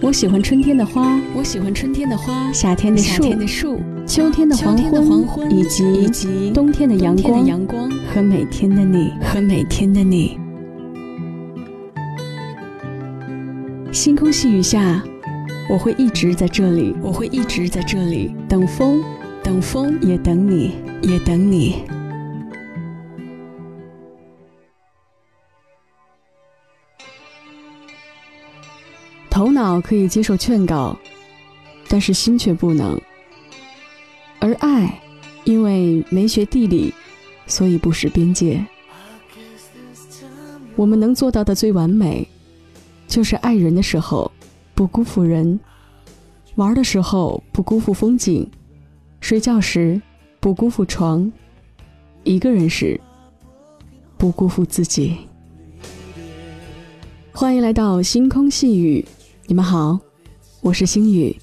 我喜欢春天的花，我喜欢春天的花，夏天的夏天的树，秋天的黄昏，以及以及冬天的阳光阳光和每天的你。和每天的你。星空细雨下，我会一直在这里，我会一直在这里等风，等风，也等你。也等你。脑可以接受劝告，但是心却不能。而爱，因为没学地理，所以不识边界。我们能做到的最完美，就是爱人的时候不辜负人，玩的时候不辜负风景，睡觉时不辜负床，一个人时不辜负自己。欢迎来到星空细雨，你们好，我是星宇。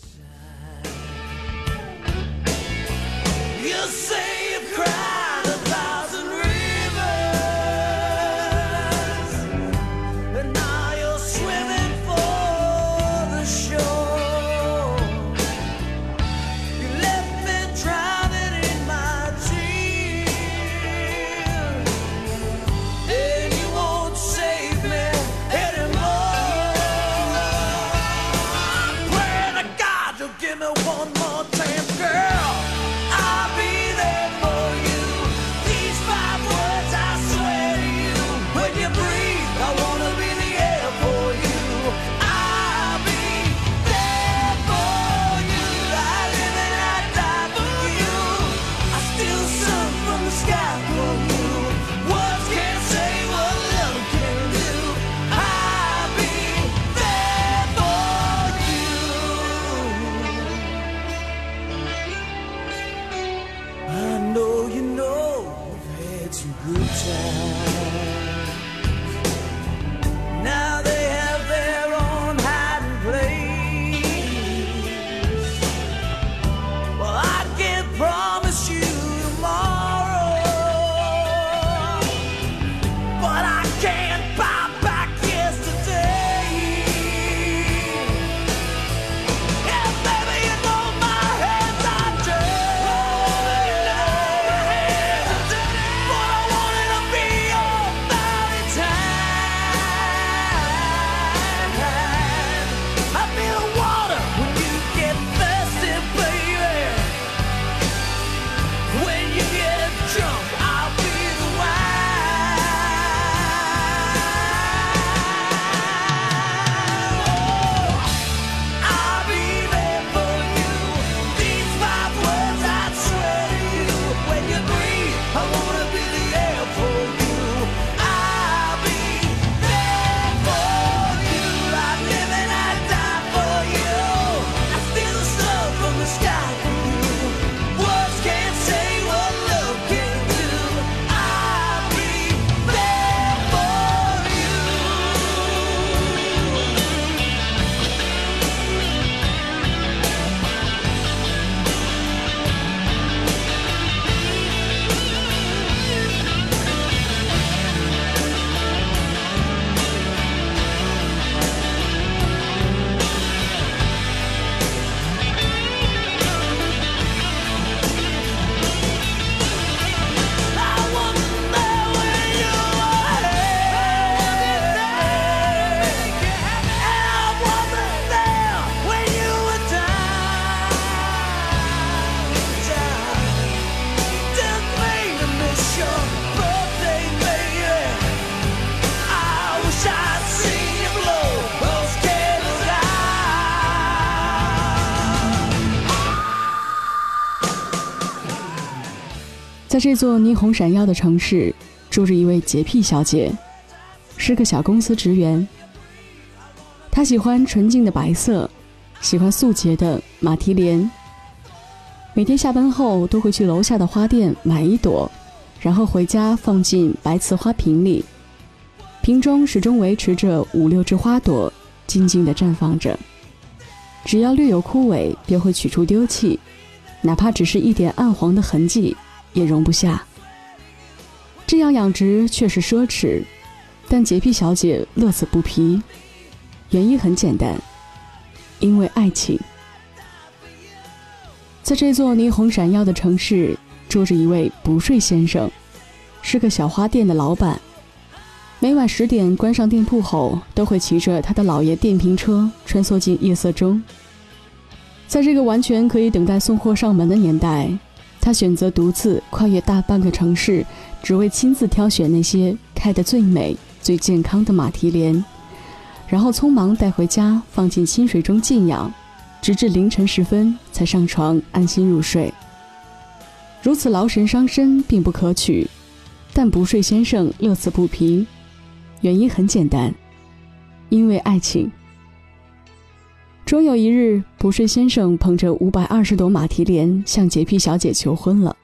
在这座霓虹闪耀的城市，住着一位洁癖小姐，是个小公司职员。她喜欢纯净的白色，喜欢素洁的马蹄莲。每天下班后都会去楼下的花店买一朵，然后回家放进白瓷花瓶里，瓶中始终维持着五六只花朵，静静地绽放着。只要略有枯萎，便会取出丢弃，哪怕只是一点暗黄的痕迹。也容不下。这样养殖确实奢侈，但洁癖小姐乐此不疲。原因很简单，因为爱情。在这座霓虹闪耀的城市，住着一位不睡先生，是个小花店的老板。每晚十点关上店铺后，都会骑着他的老爷电瓶车穿梭进夜色中。在这个完全可以等待送货上门的年代，他选择独自跨越大半个城市，只为亲自挑选那些开得最美、最健康的马蹄莲，然后匆忙带回家，放进清水中静养。直至凌晨时分才上床安心入睡。如此劳神伤身并不可取，但不睡先生乐此不疲，原因很简单，因为爱情。终有一日，不睡先生捧着五百二十朵马蹄莲向洁癖小姐求婚了。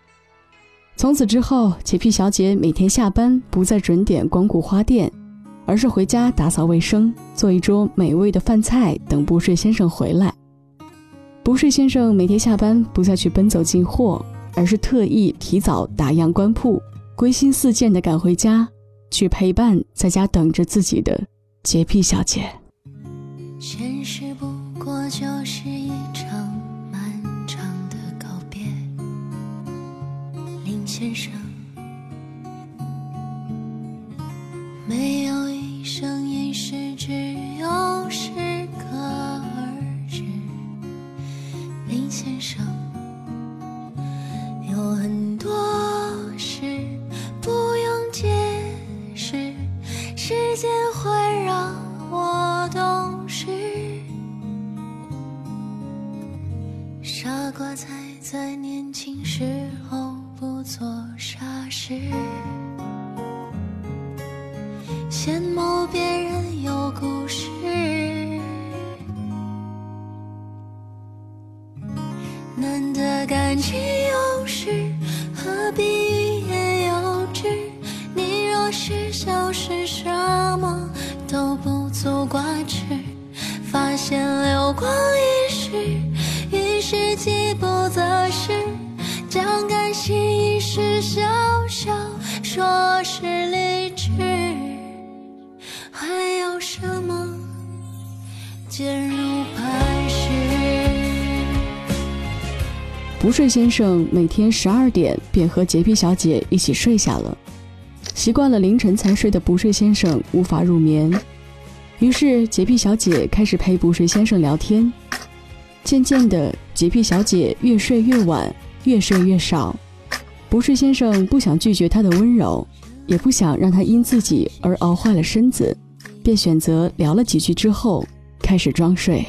从此之后，洁癖小姐每天下班不再准点光顾花店，而是回家打扫卫生，做一桌美味的饭菜，等不睡先生回来。不睡先生每天下班不再去奔走进货，而是特意提早打烊关铺，归心似箭地赶回家，去陪伴在家等着自己的洁癖小姐。现实不过就是一场漫长的告别，林先生。没有一生一世，只有适可而止。林先生，有很多事不用解释，时间会我才在年轻时候不做傻事，不睡先生每天十二点便和洁癖小姐一起睡下了。习惯了凌晨才睡的不睡先生无法入眠，于是洁癖小姐开始陪不睡先生聊天。渐渐的，洁癖小姐越睡越晚，越睡越少。不睡先生不想拒绝她的温柔，也不想让她因自己而熬坏了身子，便选择聊了几句之后开始装睡。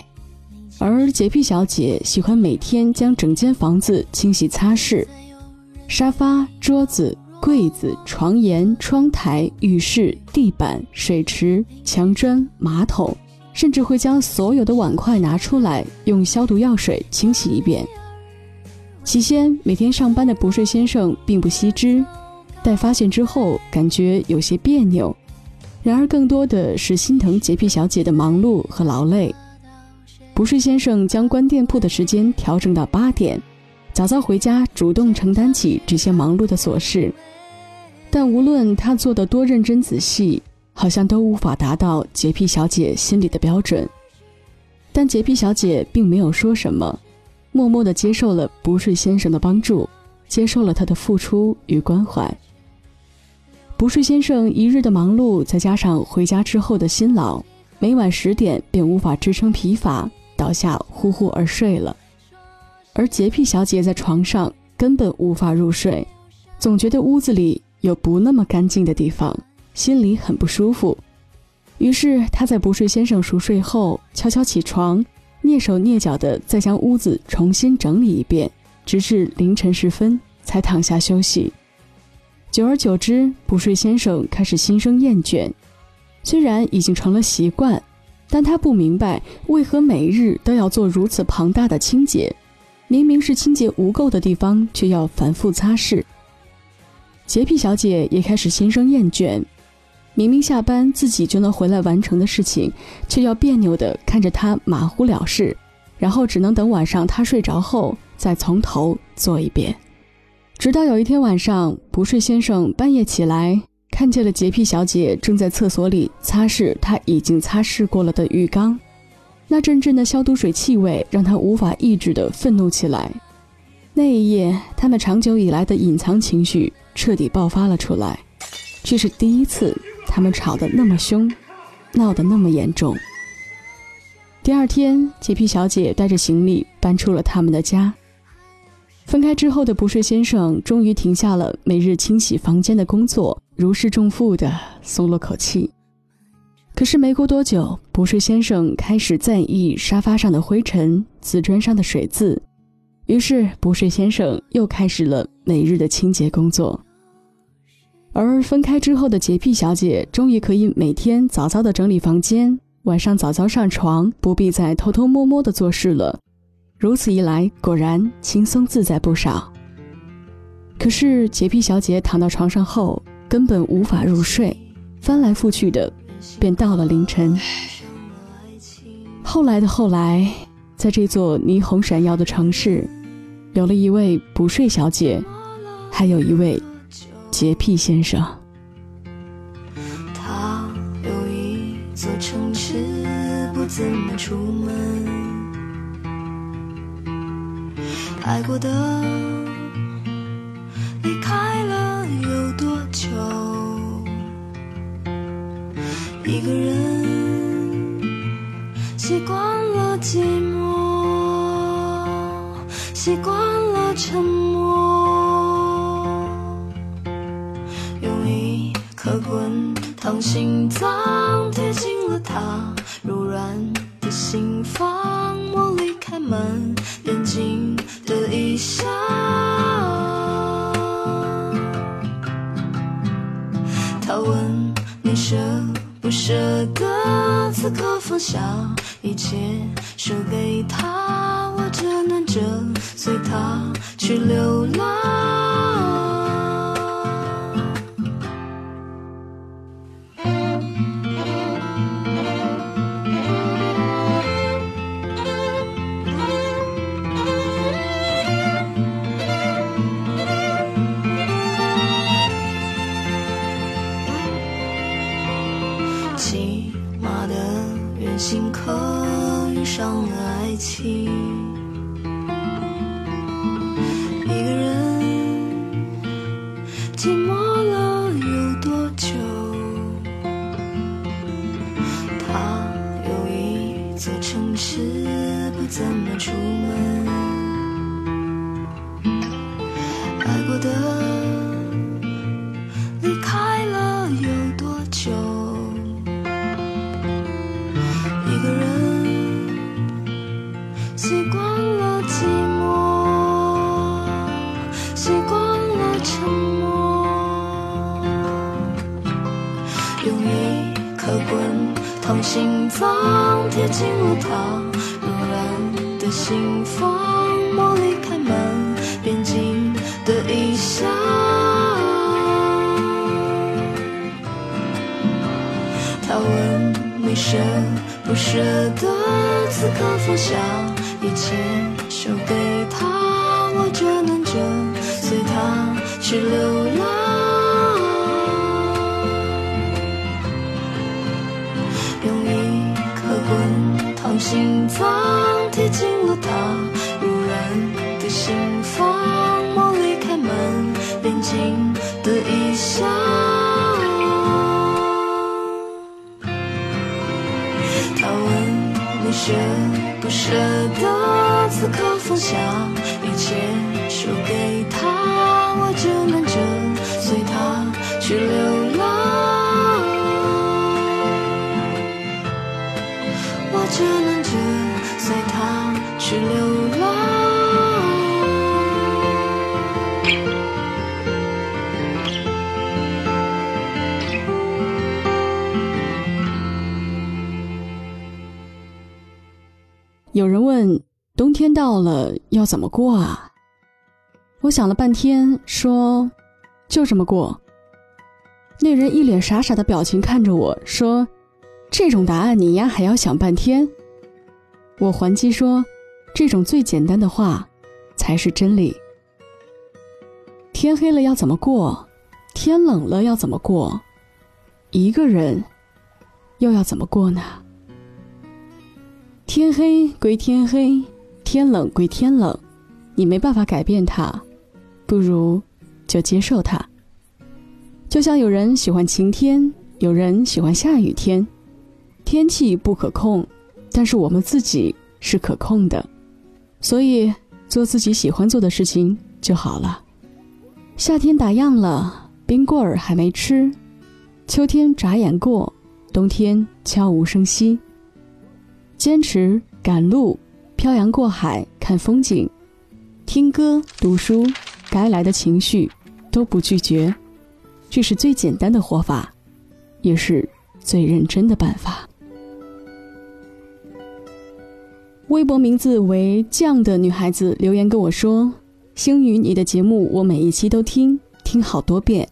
而洁癖小姐喜欢每天将整间房子清洗擦拭，沙发、桌子、柜子、床沿、窗台、浴室、地板、水池、墙砖、马桶，甚至会将所有的碗筷拿出来，用消毒药水清洗一遍。起先，每天上班的不睡先生并不悉知，待发现之后，感觉有些别扭。然而，更多的是心疼洁癖小姐的忙碌和劳累。不睡先生将关店铺的时间调整到八点，早早回家，主动承担起这些忙碌的琐事。但无论他做的多认真仔细，好像都无法达到洁癖小姐心里的标准。但洁癖小姐并没有说什么，默默地接受了不睡先生的帮助，接受了他的付出与关怀。不睡先生一日的忙碌，再加上回家之后的辛劳，每晚十点便无法支撑疲乏，倒下呼呼而睡了。而洁癖小姐在床上根本无法入睡，总觉得屋子里有不那么干净的地方，心里很不舒服。于是她在不睡先生熟睡后，悄悄起床，蹑手蹑脚地再将屋子重新整理一遍，直至凌晨时分才躺下休息。久而久之，不睡先生开始心生厌倦。虽然已经成了习惯，但他不明白为何每日都要做如此庞大的清洁。明明是清洁无垢的地方，却要反复擦拭。洁癖小姐也开始心生厌倦，明明下班自己就能回来完成的事情，却要别扭的看着他马虎了事，然后只能等晚上他睡着后再从头做一遍。直到有一天晚上，不睡先生半夜起来，看见了洁癖小姐正在厕所里擦拭她已经擦拭过了的浴缸。那阵阵的消毒水气味让她无法抑制的愤怒起来。那一夜，他们长久以来的隐藏情绪彻底爆发了出来，这是第一次，他们吵得那么凶，闹得那么严重。第二天，洁癖小姐带着行李搬出了他们的家。分开之后的不睡先生终于停下了每日清洗房间的工作，如释重负的松了口气。可是没过多久，不睡先生开始在意沙发上的灰尘、瓷砖上的水渍。于是，不睡先生又开始了每日的清洁工作。而分开之后的洁癖小姐，终于可以每天早早的整理房间，晚上早早上床，不必再偷偷摸摸的做事了。如此一来，果然轻松自在不少。可是，洁癖小姐躺到床上后，根本无法入睡，翻来覆去的，便到了凌晨。后来的后来。在这座霓虹闪耀的城市，有了一位不睡小姐，还有一位洁癖先生。他有一座城市，不怎么出门。爱过的，当心脏贴近了他柔软的心房，我离开门眼睛的一笑。他问你舍不舍得此刻放下一切，输给他，我只能这。随他去流是不怎么出门不舍得此刻放下一切，手给他，我只能这随他去流浪。用一颗滚烫心脏贴近了舍得此刻放下一切，输给他，我只能这随他去流浪。我只能追随他。去流浪。有人问：冬天到了要怎么过啊？我想了半天，说：就这么过。那人一脸傻傻的表情看着我说：“这种答案你丫还要想半天？”我还击说。这种最简单的话，才是真理。天黑了要怎么过？天冷了要怎么过？一个人又要怎么过呢？天黑归天黑，天冷归天冷，你没办法改变它，不如就接受它。就像有人喜欢晴天，有人喜欢下雨天，天气不可控，但是我们自己是可控的，所以做自己喜欢做的事情就好了。夏天打烊了，冰棍儿还没吃；秋天眨眼过，冬天悄无声息。坚持赶路，漂洋过海看风景，听歌读书，该来的情绪都不拒绝，这是最简单的活法，也是最认真的办法。微博名字为“酱”的女孩子留言跟我说：“星宇，你的节目我每一期都听，听好多遍，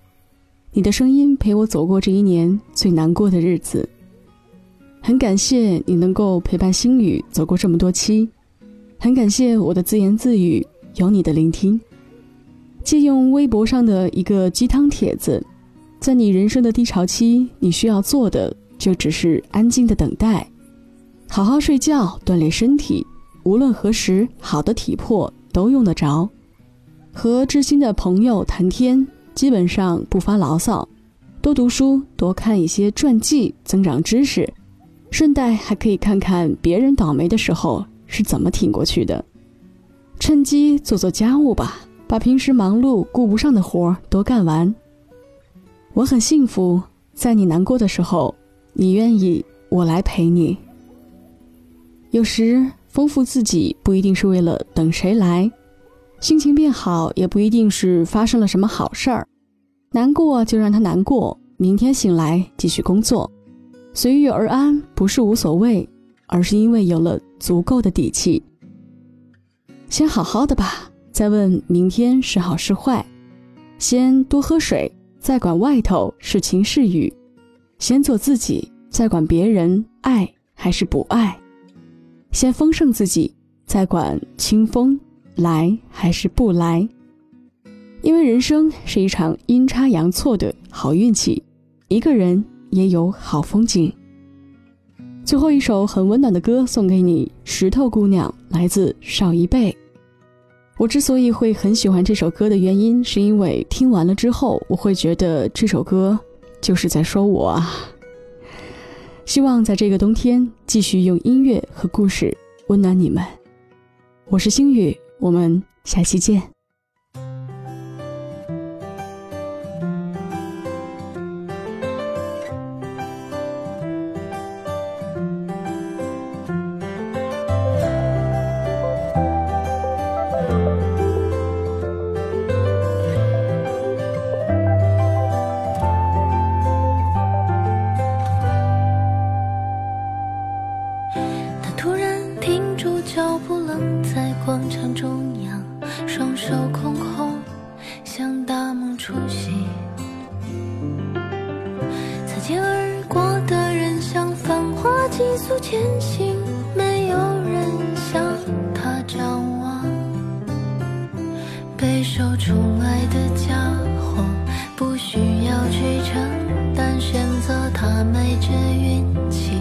你的声音陪我走过这一年最难过的日子。”很感谢你能够陪伴星宇走过这么多期，很感谢我的自言自语有你的聆听。借用微博上的一个鸡汤帖子，在你人生的低潮期，你需要做的就只是安静的等待，好好睡觉，锻炼身体。无论何时，好的体魄都用得着。和知心的朋友谈天，基本上不发牢骚，多读书，多看一些传记，增长知识。顺带还可以看看别人倒霉的时候是怎么挺过去的，趁机做做家务吧，把平时忙碌顾不上的活儿都干完。我很幸福，在你难过的时候，你愿意我来陪你。有时丰富自己不一定是为了等谁来，心情变好也不一定是发生了什么好事儿，难过就让他难过，明天醒来继续工作。随遇而安不是无所谓，而是因为有了足够的底气。先好好的吧，再问明天是好是坏；先多喝水，再管外头是晴是雨；先做自己，再管别人爱还是不爱；先丰盛自己，再管清风来还是不来。因为人生是一场阴差阳错的好运气，一个人。也有好风景。最后一首很温暖的歌送给你，《石头姑娘》来自邵一贝。我之所以会很喜欢这首歌的原因，是因为听完了之后，我会觉得这首歌就是在说我啊。希望在这个冬天，继续用音乐和故事温暖你们。我是星宇，我们下期见。运气。